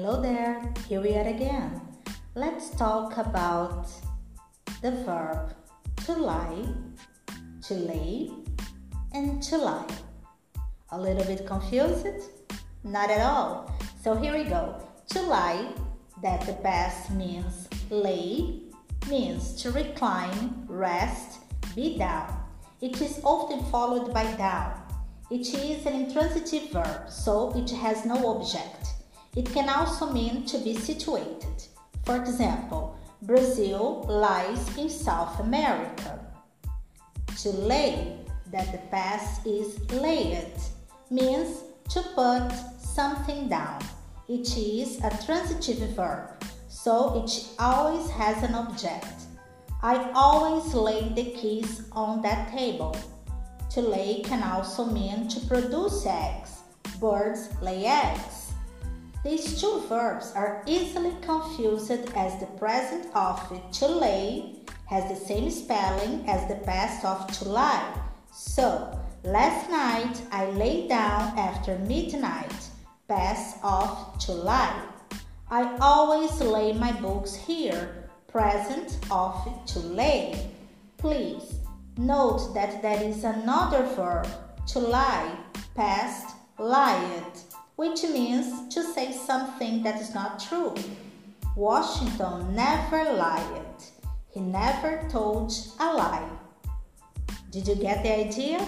Hello there, here we are again. Let's talk about the verb to lie, to lay, and to lie. A little bit confused? Not at all. So here we go. To lie, that the past means lay, means to recline, rest, be down. It is often followed by down. It is an intransitive verb, so it has no object. It can also mean to be situated. For example, Brazil lies in South America. To lay, that the past is laid, means to put something down. It is a transitive verb, so it always has an object. I always lay the keys on that table. To lay can also mean to produce eggs. Birds lay eggs. These two verbs are easily confused as the present of to lay has the same spelling as the past of to lie. So, last night I lay down after midnight, past of to lie. I always lay my books here, present of to lay. Please note that there is another verb, to lie, past, lied which means to say something that is not true. Washington never lied. He never told a lie. Did you get the idea?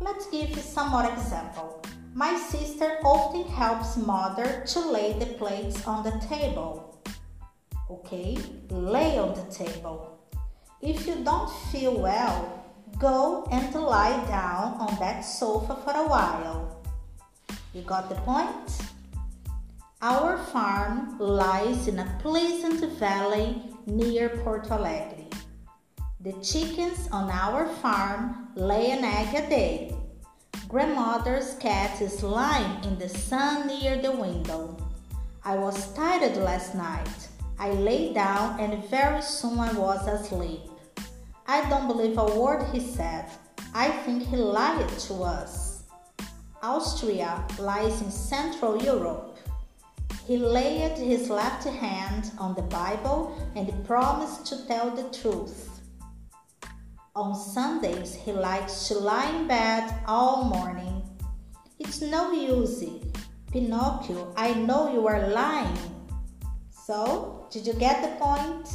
Let's give some more example. My sister often helps mother to lay the plates on the table. Okay, lay on the table. If you don't feel well, go and lie down on that sofa for a while. You got the point? Our farm lies in a pleasant valley near Porto Alegre. The chickens on our farm lay an egg a day. Grandmother's cat is lying in the sun near the window. I was tired last night. I lay down and very soon I was asleep. I don't believe a word he said. I think he lied to us. Austria lies in Central Europe. He laid his left hand on the Bible and promised to tell the truth. On Sundays, he likes to lie in bed all morning. It's no use. Pinocchio, I know you are lying. So, did you get the point?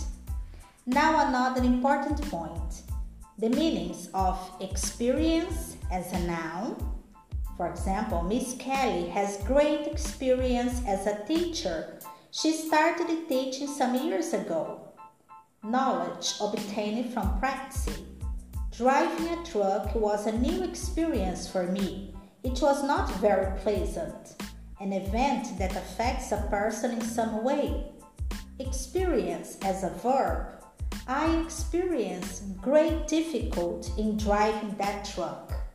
Now, another important point the meanings of experience as a noun for example, Miss Kelly has great experience as a teacher. She started teaching some years ago. Knowledge obtained from practicing. Driving a truck was a new experience for me. It was not very pleasant. An event that affects a person in some way. Experience as a verb. I experienced great difficulty in driving that truck.